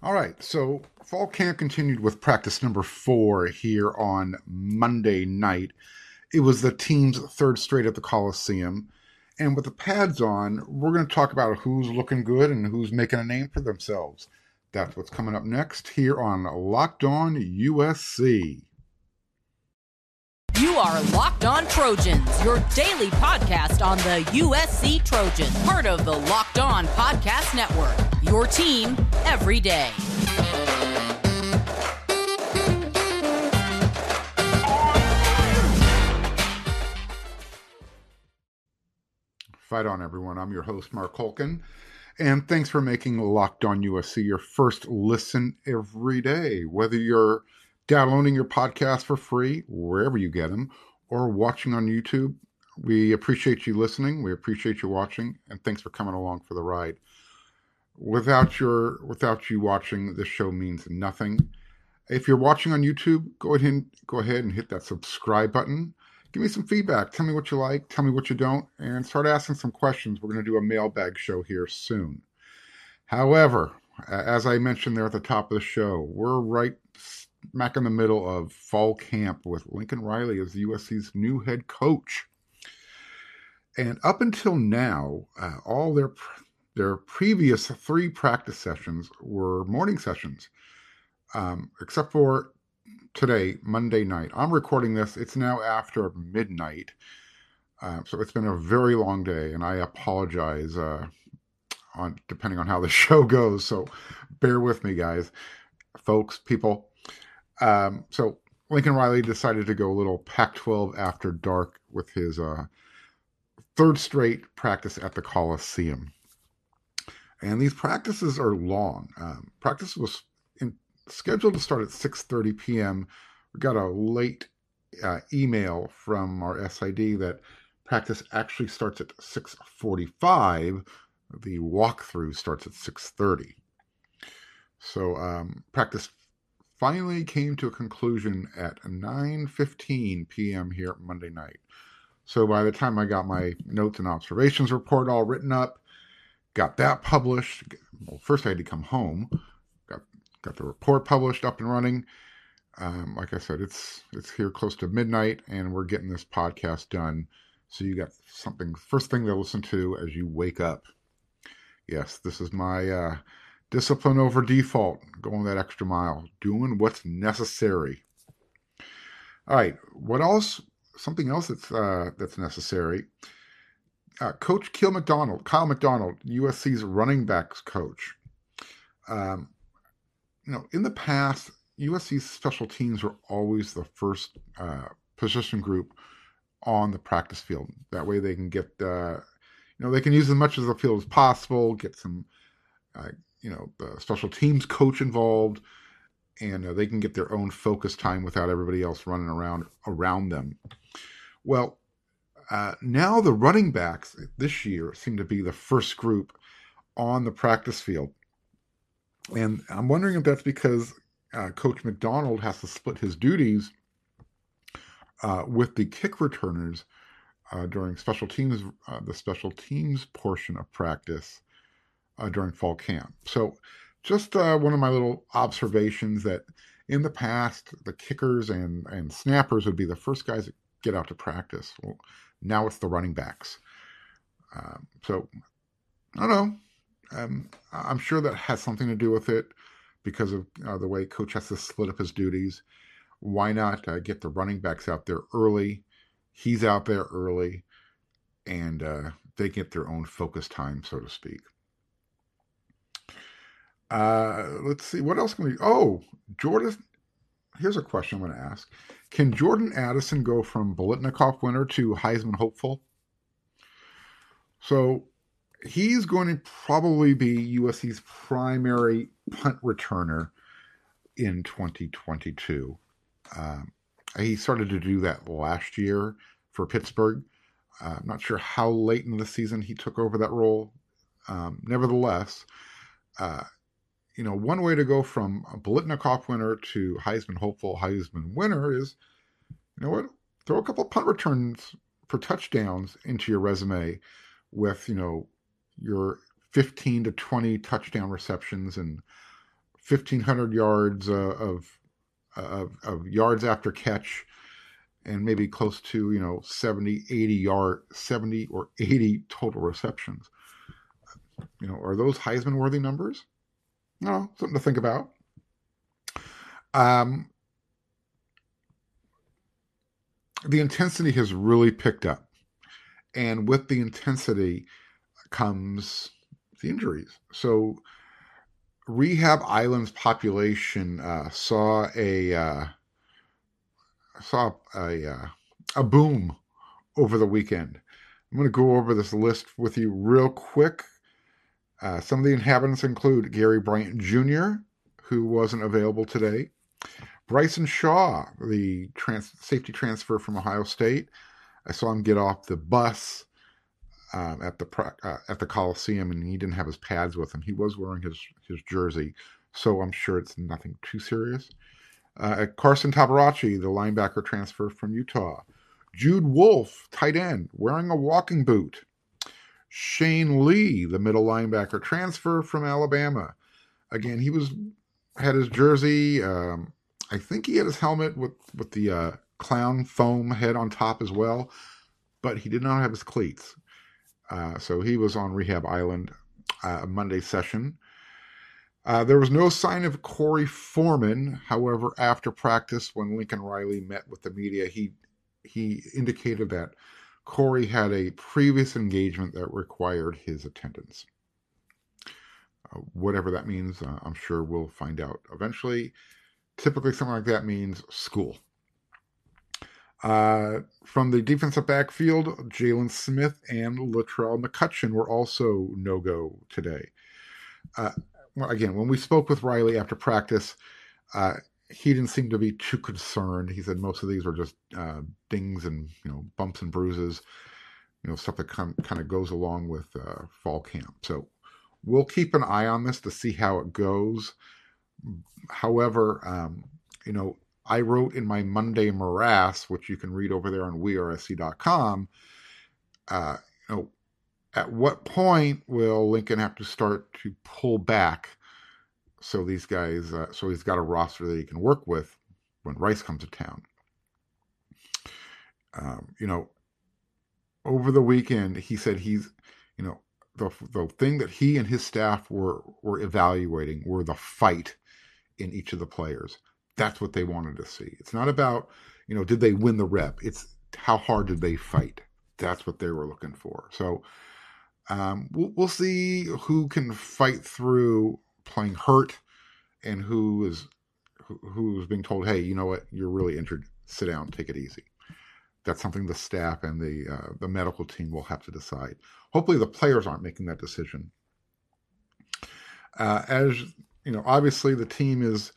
All right, so fall camp continued with practice number four here on Monday night. It was the team's third straight at the Coliseum. And with the pads on, we're going to talk about who's looking good and who's making a name for themselves. That's what's coming up next here on Locked On USC. You are Locked On Trojans, your daily podcast on the USC Trojans, part of the Locked On Podcast Network. Your team every day. Fight on, everyone. I'm your host, Mark Holkin. And thanks for making Locked On USC your first listen every day. Whether you're downloading your podcast for free, wherever you get them, or watching on YouTube, we appreciate you listening. We appreciate you watching, and thanks for coming along for the ride. Without your without you watching, this show means nothing. If you're watching on YouTube, go ahead and go ahead and hit that subscribe button give me some feedback. Tell me what you like, tell me what you don't, and start asking some questions. We're going to do a mailbag show here soon. However, as I mentioned there at the top of the show, we're right smack in the middle of fall camp with Lincoln Riley as USC's new head coach. And up until now, uh, all their their previous three practice sessions were morning sessions, um, except for today, Monday night. I'm recording this. It's now after midnight. Uh, so it's been a very long day, and I apologize uh, on depending on how the show goes. So bear with me, guys, folks, people. Um, so Lincoln Riley decided to go a little Pac-12 after dark with his uh, third straight practice at the Coliseum. And these practices are long. Um, practice was scheduled to start at 6:30 p.m. We got a late uh, email from our SID that practice actually starts at 6:45. The walkthrough starts at 6:30. So um, practice finally came to a conclusion at 9:15 p.m. here Monday night. So by the time I got my notes and observations report all written up, got that published. Well, first I had to come home got got the report published up and running. Um, like I said, it's it's here close to midnight, and we're getting this podcast done. So you got something first thing to listen to as you wake up. Yes, this is my uh, discipline over default, going that extra mile, doing what's necessary. All right, what else? Something else that's uh, that's necessary. Uh, coach Kiel McDonald, Kiel McDonald, USC's running backs coach. Um, you know, in the past, USC's special teams were always the first uh, position group on the practice field. That way, they can get, uh, you know, they can use as much of the field as possible, get some, uh, you know, the special teams coach involved, and uh, they can get their own focus time without everybody else running around around them. Well, uh, now the running backs this year seem to be the first group on the practice field. And I'm wondering if that's because uh, Coach McDonald has to split his duties uh, with the kick returners uh, during special teams, uh, the special teams portion of practice during fall camp. So, just one of my little observations that in the past, the kickers and, and snappers would be the first guys that get out to practice. Well, now it's the running backs. Um, so, I don't know. Um, I'm sure that has something to do with it because of uh, the way coach has to split up his duties. Why not uh, get the running backs out there early? He's out there early, and uh, they get their own focus time, so to speak. Uh, let's see what else can we. Oh, Jordan. Here's a question I'm going to ask: Can Jordan Addison go from Biletnikoff winner to Heisman hopeful? So he's going to probably be USC's primary punt returner in 2022. Um, he started to do that last year for Pittsburgh. Uh, I'm not sure how late in the season he took over that role. Um, nevertheless, uh, you know, one way to go from a Biletnikoff winner to Heisman hopeful Heisman winner is, you know what, throw a couple punt returns for touchdowns into your resume with, you know, your 15 to 20 touchdown receptions and 1500 yards uh, of, of of yards after catch and maybe close to you know 70 80 yard 70 or 80 total receptions. You know are those heisman worthy numbers no something to think about um the intensity has really picked up and with the intensity comes the injuries so rehab island's population uh, saw a uh, saw a uh, a boom over the weekend. I'm going to go over this list with you real quick. Uh, some of the inhabitants include Gary Bryant Jr., who wasn't available today, Bryson Shaw, the trans- safety transfer from Ohio State. I saw him get off the bus uh, at the uh, at the Coliseum, and he didn't have his pads with him. He was wearing his his jersey, so I'm sure it's nothing too serious. Uh, Carson Tabaracci, the linebacker transfer from Utah. Jude Wolfe, tight end, wearing a walking boot. Shane Lee, the middle linebacker transfer from Alabama. Again, he was had his jersey. Um, I think he had his helmet with with the uh, clown foam head on top as well, but he did not have his cleats. Uh, so he was on Rehab Island uh, Monday session. Uh, there was no sign of Korey Foreman. However, after practice, when Lincoln Riley met with the media, he he indicated that Korey had a previous engagement that required his attendance. Uh, whatever that means, uh, I'm sure we'll find out eventually. Typically, something like that means school. Uh, from the defensive backfield, Jaylin Smith and Latrell McCutchin were also no go today. Uh, again, when we spoke with Riley after practice, uh, he didn't seem to be too concerned. He said most of these were just uh, dings and you know bumps and bruises, you know stuff that kind of goes along with uh, fall camp. So we'll keep an eye on this to see how it goes. However, um, you know, I wrote in my Monday morass, which you can read over there on wearesc.com. Uh, you know, at what point will Lincoln have to start to pull back so these guys, uh, so he's got a roster that he can work with when Rice comes to town? Um, you know, over the weekend, he said he's, you know, the the thing that he and his staff were were evaluating were the fight in each of the players. That's what they wanted to see. It's not about, you know, did they win the rep? It's how hard did they fight? That's what they were looking for. So, um, we'll, we'll see who can fight through playing hurt and who is who is being told, "Hey, you know what? You're really injured. Sit down. Take it easy." That's something the staff and the uh, the medical team will have to decide. Hopefully, the players aren't making that decision. Uh, as you know, obviously the team is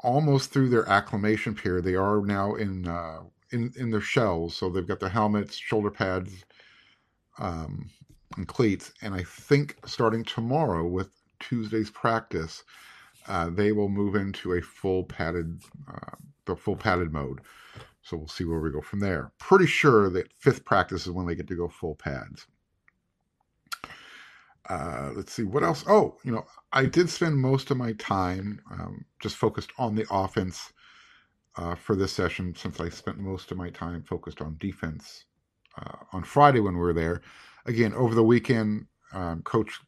almost through their acclimation period. They are now in uh, in in their shells, so they've got their helmets, shoulder pads, um, and cleats. And I think starting tomorrow with Tuesday's practice, uh, they will move into a full padded, uh, the full padded mode. So we'll see where we go from there. Pretty sure that fifth practice is when they get to go full pads. Uh, let's see what else. Oh, you know, I did spend most of my time um, just focused on the offense uh, for this session, since I spent most of my time focused on defense uh, on Friday when we were there again, over the weekend, um, coach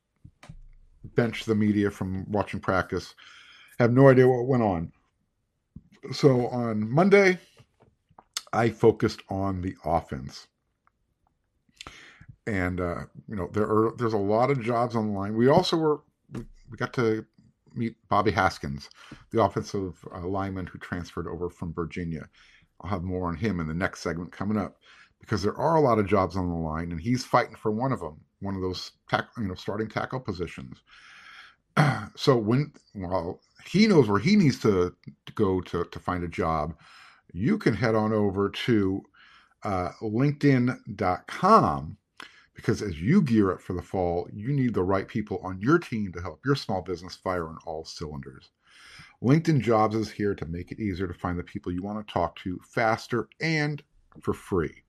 benched the media from watching practice. Have no idea what went on. So on Monday, I focused on the offense. And uh, you know there are there's a lot of jobs on the line. We also were we, got to meet Bobby Haskins, the offensive lineman who transferred over from Virginia. I'll have more on him in the next segment coming up because there are a lot of jobs on the line, and he's fighting for one of them, one of those tack, you know starting tackle positions. so when well he knows where he needs to, to go to to find a job, you can head on over to uh, LinkedIn.com because as you gear up for the fall, you need the right people on your team to help your small business fire on all cylinders. LinkedIn Jobs is here to make it easier to find the people you want to talk to faster and for free.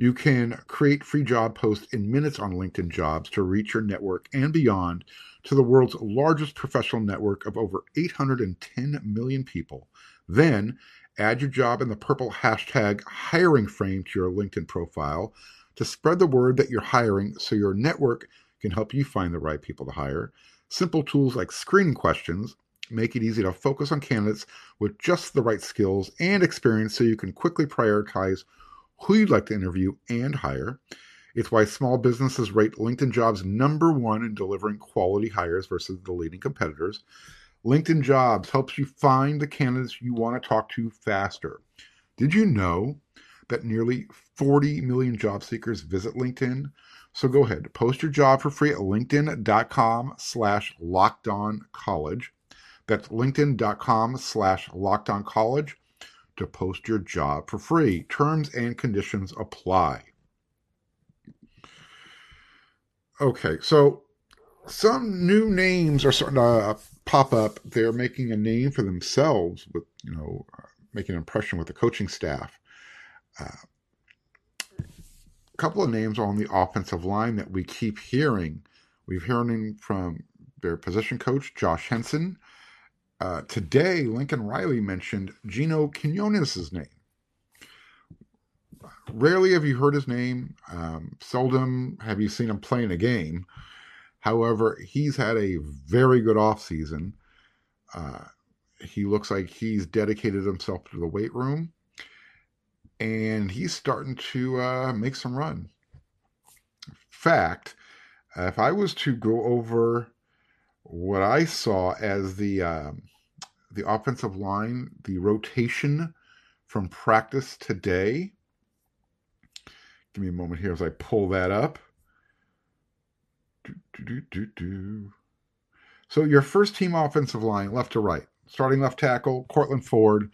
You can create free job posts in minutes on LinkedIn Jobs to reach your network and beyond to the world's largest professional network of over 810 million people. Then add your job in the purple hashtag hiring frame to your LinkedIn profile to spread the word that you're hiring so your network can help you find the right people to hire. Simple tools like screening questions make it easy to focus on candidates with just the right skills and experience so you can quickly prioritize who you'd like to interview and hire. It's why small businesses rate LinkedIn jobs number one in delivering quality hires versus the leading competitors. LinkedIn jobs helps you find the candidates you want to talk to faster. Did you know that nearly 40 million job seekers visit LinkedIn? So go ahead, post your job for free at linkedin.com slash college. That's linkedin.com slash college to post your job for free. Terms and conditions apply. Okay, so some new names are starting to uh, pop up. They're making a name for themselves with, you know, making an impression with the coaching staff. Uh, a couple of names on the offensive line that we keep hearing. We've hearing from their position coach, Josh Henson. Uh, today, Lincoln Riley mentioned Gino Quinones' name. Rarely have you heard his name. Um, seldom have you seen him play in a game. However, he's had a very good offseason. Uh, he looks like he's dedicated himself to the weight room and he's starting to uh, make some run. Fact, if I was to go over what I saw as the um, the offensive line, the rotation from practice today. Give me a moment here as I pull that up. Do, do, do, so your first team offensive line, left to right, starting left tackle, Courtland Ford,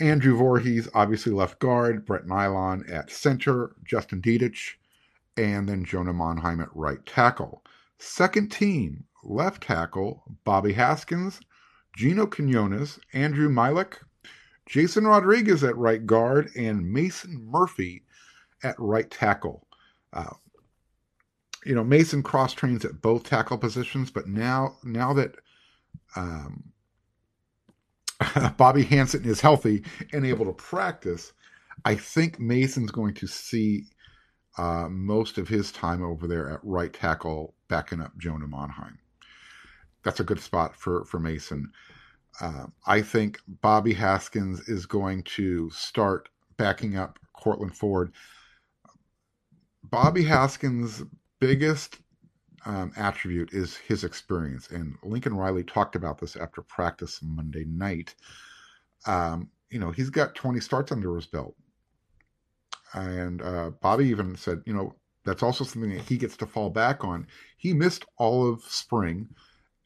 Andrew Voorhees, obviously left guard, Brett Neilon at center, Justin Dedich, and then Jonah Monheim at right tackle. Second team, left tackle, Bobby Haskins, Gino Quinones, Andrew Milek, Jason Rodriguez at right guard, and Mason Murphy at right tackle. Uh, you know, Mason cross trains at both tackle positions, but now now that um, Bobby Hansen is healthy and able to practice, I think Mason's going to see uh, most of his time over there at right tackle, backing up Jonah Monheim. That's a good spot for for Mason. Uh, I think Bobby Haskins is going to start backing up Courtland Ford. Bobby Haskins' biggest um, attribute is his experience. And Lincoln Riley talked about this after practice Monday night. Um, you know, he's got 20 starts under his belt. And uh, Bobby even said, you know, that's also something that he gets to fall back on. He missed all of spring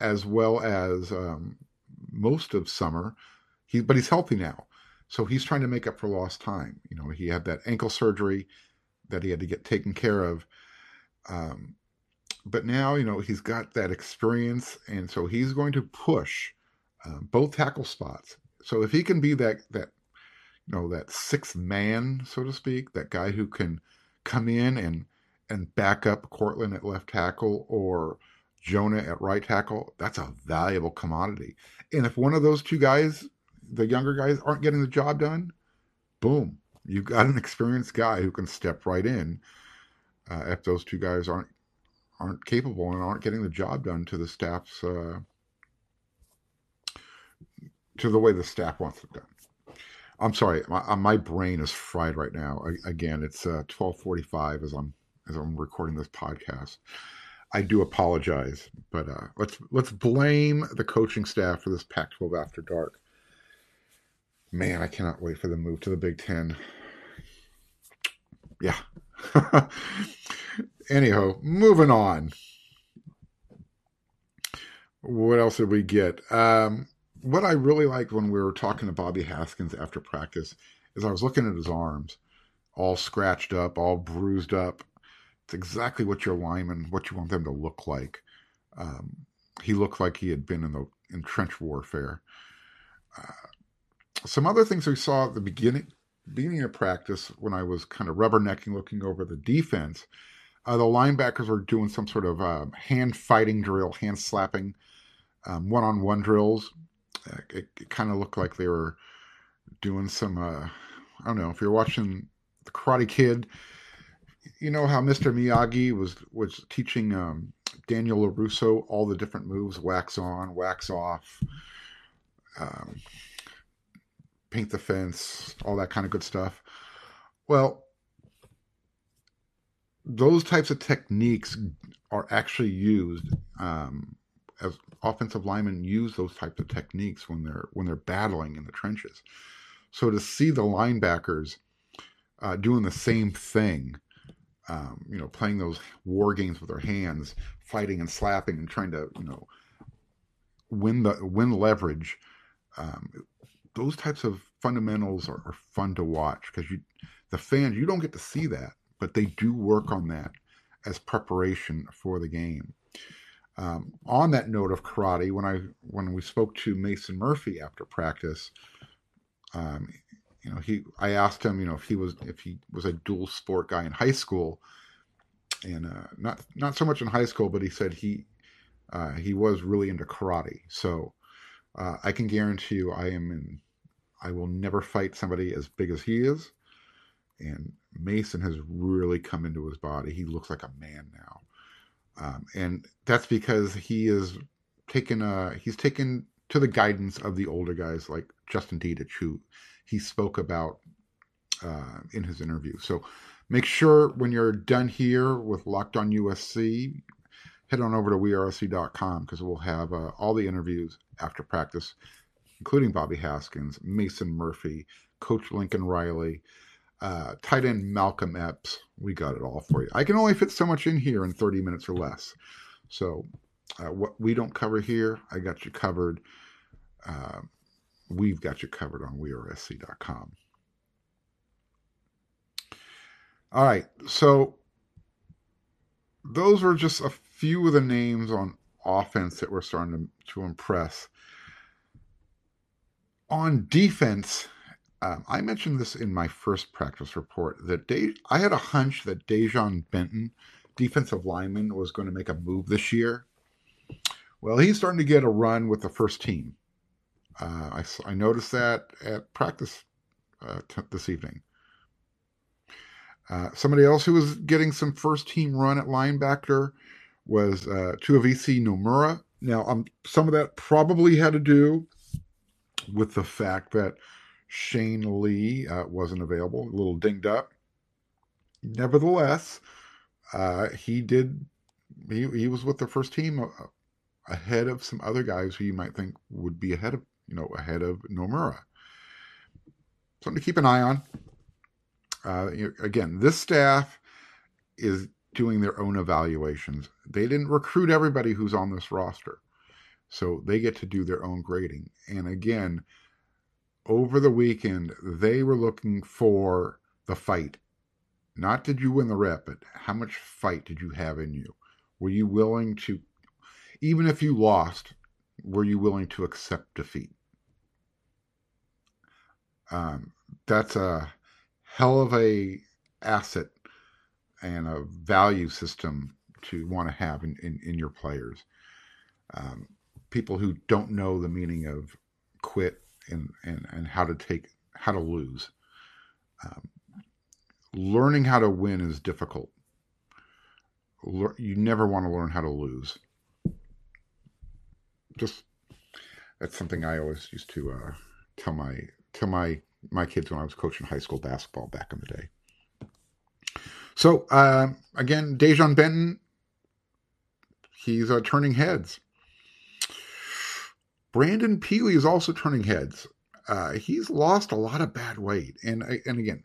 as well as um, most of summer. He, but he's healthy now. So he's trying to make up for lost time. You know, he had that ankle surgery that he had to get taken care of. Um, but now you know he's got that experience, and so he's going to push uh, both tackle spots. So if he can be that that you know that sixth man, so to speak, that guy who can come in and and back up Courtland at left tackle or Jonah at right tackle, that's a valuable commodity. And if one of those two guys, the younger guys, aren't getting the job done, boom, you've got an experienced guy who can step right in. Uh, if those two guys aren't aren't capable and aren't getting the job done to the staff's uh, to the way the staff wants it done. I'm sorry, my, uh, my brain is fried right now. I, again, it's uh, 12:45 as I'm as I'm recording this podcast. I do apologize, but uh, let's let's blame the coaching staff for this Pac-12 after dark. Man, I cannot wait for the move to the Big Ten. Yeah. anyhow, moving on. What else did we get? Um, what I really liked when we were talking to Bobby Haskins after practice is I was looking at his arms, all scratched up, all bruised up. It's exactly what your lineman, what you want them to look like. Um, he looked like he had been in the in trench warfare. Uh, some other things we saw at the beginning beginning of practice, when I was kind of rubbernecking, looking over the defense, uh, the linebackers were doing some sort of uh, hand fighting drill, hand slapping, one on one drills. It, it kind of looked like they were doing some, uh, I don't know, if you're watching The Karate Kid, you know how Mr. Miyagi was was teaching um, Daniel LaRusso all the different moves wax on, wax off, um, paint the fence, all that kind of good stuff. Well, those types of techniques are actually used um, as offensive linemen use those types of techniques when they're when they're battling in the trenches. So to see the linebackers uh, doing the same thing, um, you know, playing those war games with their hands, fighting and slapping and trying to you know win the win leverage. Um, those types of fundamentals are, are fun to watch because you, the fans, you don't get to see that but they do work on that as preparation for the game. Um, on that note of karate, when I when we spoke to Mason Murphy after practice, um, you know, he I asked him, you know, if he was if he was a dual sport guy in high school, and uh, not not so much in high school, but he said he uh, he was really into karate. So uh, I can guarantee you, I am in. I will never fight somebody as big as he is, and Mason has really come into his body. He looks like a man now, um, and that's because he is taken. Uh, he's taken to the guidance of the older guys like Justin Dedich, who he spoke about uh, in his interview. So make sure when you're done here with Locked On USC, head on over to wearesc.com because we'll have uh, all the interviews after practice, including Bobby Haskins, Mason Murphy, Coach Lincoln Riley uh, tight end Malcolm Epps. We got it all for you. I can only fit so much in here in 30 minutes or less. So, uh, what we don't cover here, I got you covered. Uh, we've got you covered on wearesc.com. All right. So, those were just a few of the names on offense that we're starting to, to impress. On defense, um, I mentioned this in my first practice report that De- I had a hunch that Dejon Benton, defensive lineman, was going to make a move this year. Well, he's starting to get a run with the first team. Uh, I, I, noticed that at practice uh, t- this evening. Uh, somebody else who was getting some first team run at linebacker was uh, Tuasivi Nomura. Now, um, some of that probably had to do with the fact that Shane Lee uh, wasn't available, a little dinged up. Nevertheless, uh, he did. He, he was with the first team uh, ahead of some other guys who you might think would be ahead of you know ahead of Nomura. Something to keep an eye on. Uh, again, this staff is doing their own evaluations. They didn't recruit everybody who's on this roster, so they get to do their own grading. And again, over the weekend, they were looking for the fight. Not did you win the rep, but how much fight did you have in you? Were you willing to, even if you lost, were you willing to accept defeat? Um, that's a hell of a asset and a value system to want to have in, in, in your players. Um, people who don't know the meaning of quit and, and, and how to take how to lose. Um, learning how to win is difficult. You never want to learn how to lose. Just that's something I always used to uh, tell my tell my my kids when I was coaching high school basketball back in the day. So uh, again, Dejon Benton, he's uh, turning heads. Brandon Pili is also turning heads. Uh, he's lost a lot of bad weight, and and again,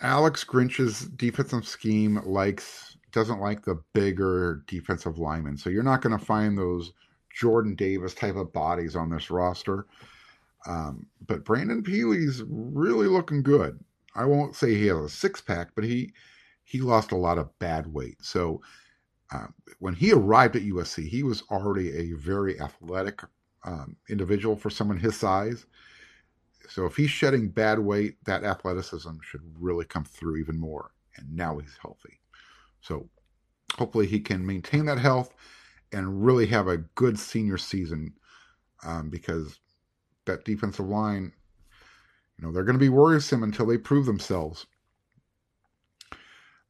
Alex Grinch's defensive scheme likes doesn't like the bigger defensive linemen, so you're not going to find those Jordan Davis type of bodies on this roster. Um, but Brandon Pili's really looking good. I won't say he has a six pack, but he he lost a lot of bad weight. So uh, when he arrived at USC, he was already a very athletic um, individual for someone his size. So if he's shedding bad weight, that athleticism should really come through even more. And now he's healthy. So hopefully he can maintain that health and really have a good senior season um, because that defensive line, you know, they're going to be worrisome until they prove themselves.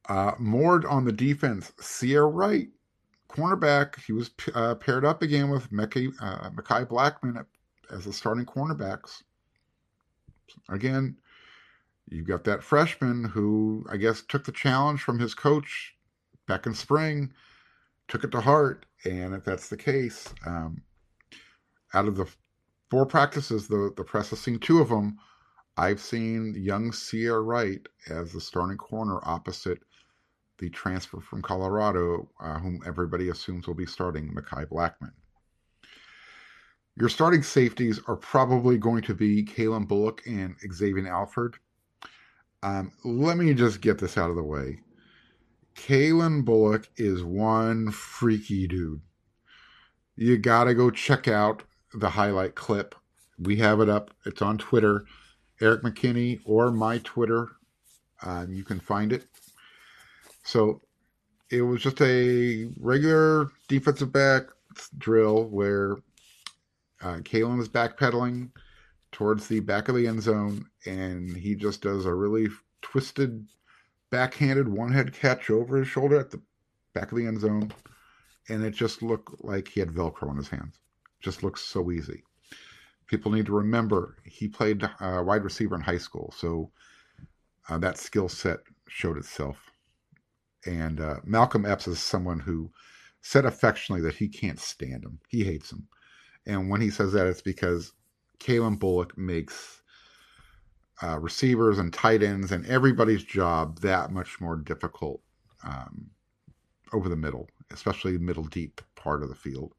Uh, more on the defense, Ceyair Wright, cornerback. He was uh, paired up again with Mekhi, uh, at, as the starting cornerbacks. Again, you've got that freshman who I guess took the challenge from his coach back in spring, took it to heart, and if that's the case, um, out of the four practices, the the press has seen two of them. I've seen young Ceyair Wright as the starting corner opposite the transfer from Colorado, uh, whom everybody assumes will be starting, Mekhi Blackman. Your starting safeties are probably going to be Calen Bullock and Xavier Alford. Um, let me just get this out of the way. Calen Bullock is one freaky dude. You got to go check out the highlight clip. We have it up. It's on Twitter, Eric McKinney, or my Twitter. Um, you can find it. So it was just a regular defensive back drill where uh, Calen is backpedaling towards the back of the end zone, and he just does a really twisted, backhanded one head catch over his shoulder at the back of the end zone, and it just looked like he had Velcro on his hands. Just looks so easy. People need to remember he played uh, wide receiver in high school, so uh, that skill set showed itself. And uh, Malcolm Epps is someone who said affectionately that he can't stand him. He hates him. And when he says that, it's because Calen Bullock makes uh, receivers and tight ends and everybody's job that much more difficult um, over the middle, especially middle deep part of the field.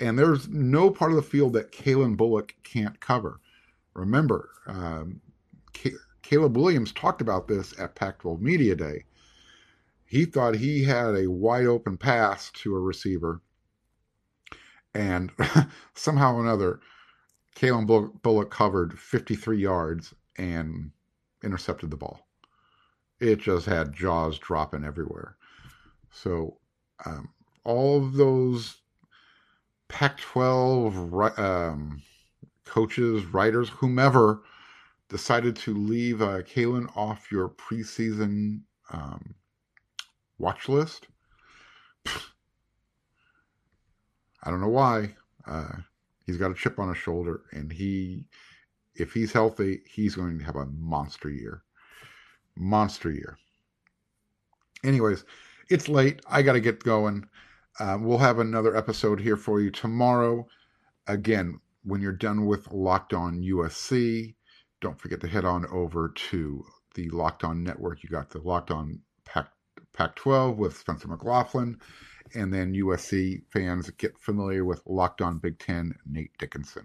And there's no part of the field that Calen Bullock can't cover. Remember, um, Caleb Williams talked about this at Pac 12 Media Day he thought he had a wide open pass to a receiver. And somehow or another, Calen Bullock covered 53 yards and intercepted the ball. It just had jaws dropping everywhere. So, um, all of those Pac 12 um, coaches, writers, whomever decided to leave uh, Calen off your preseason um, watch list. I don't know why. Uh, he's got a chip on his shoulder, and he, if he's healthy, he's going to have a monster year. Monster year. Anyways, it's late. I got to get going. Uh, we'll have another episode here for you tomorrow. Again, when you're done with Locked On USC, don't forget to head on over to the Locked On Network. You got the Locked On Pac Pac 12 with Spencer McLaughlin. And then USC fans get familiar with Locked On Big Ten, Nate Dickinson.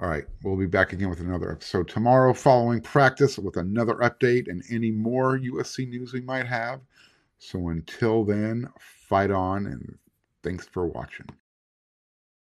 All right, we'll be back again with another episode tomorrow following practice with another update and any more USC news we might have. So until then, fight on and thanks for watching.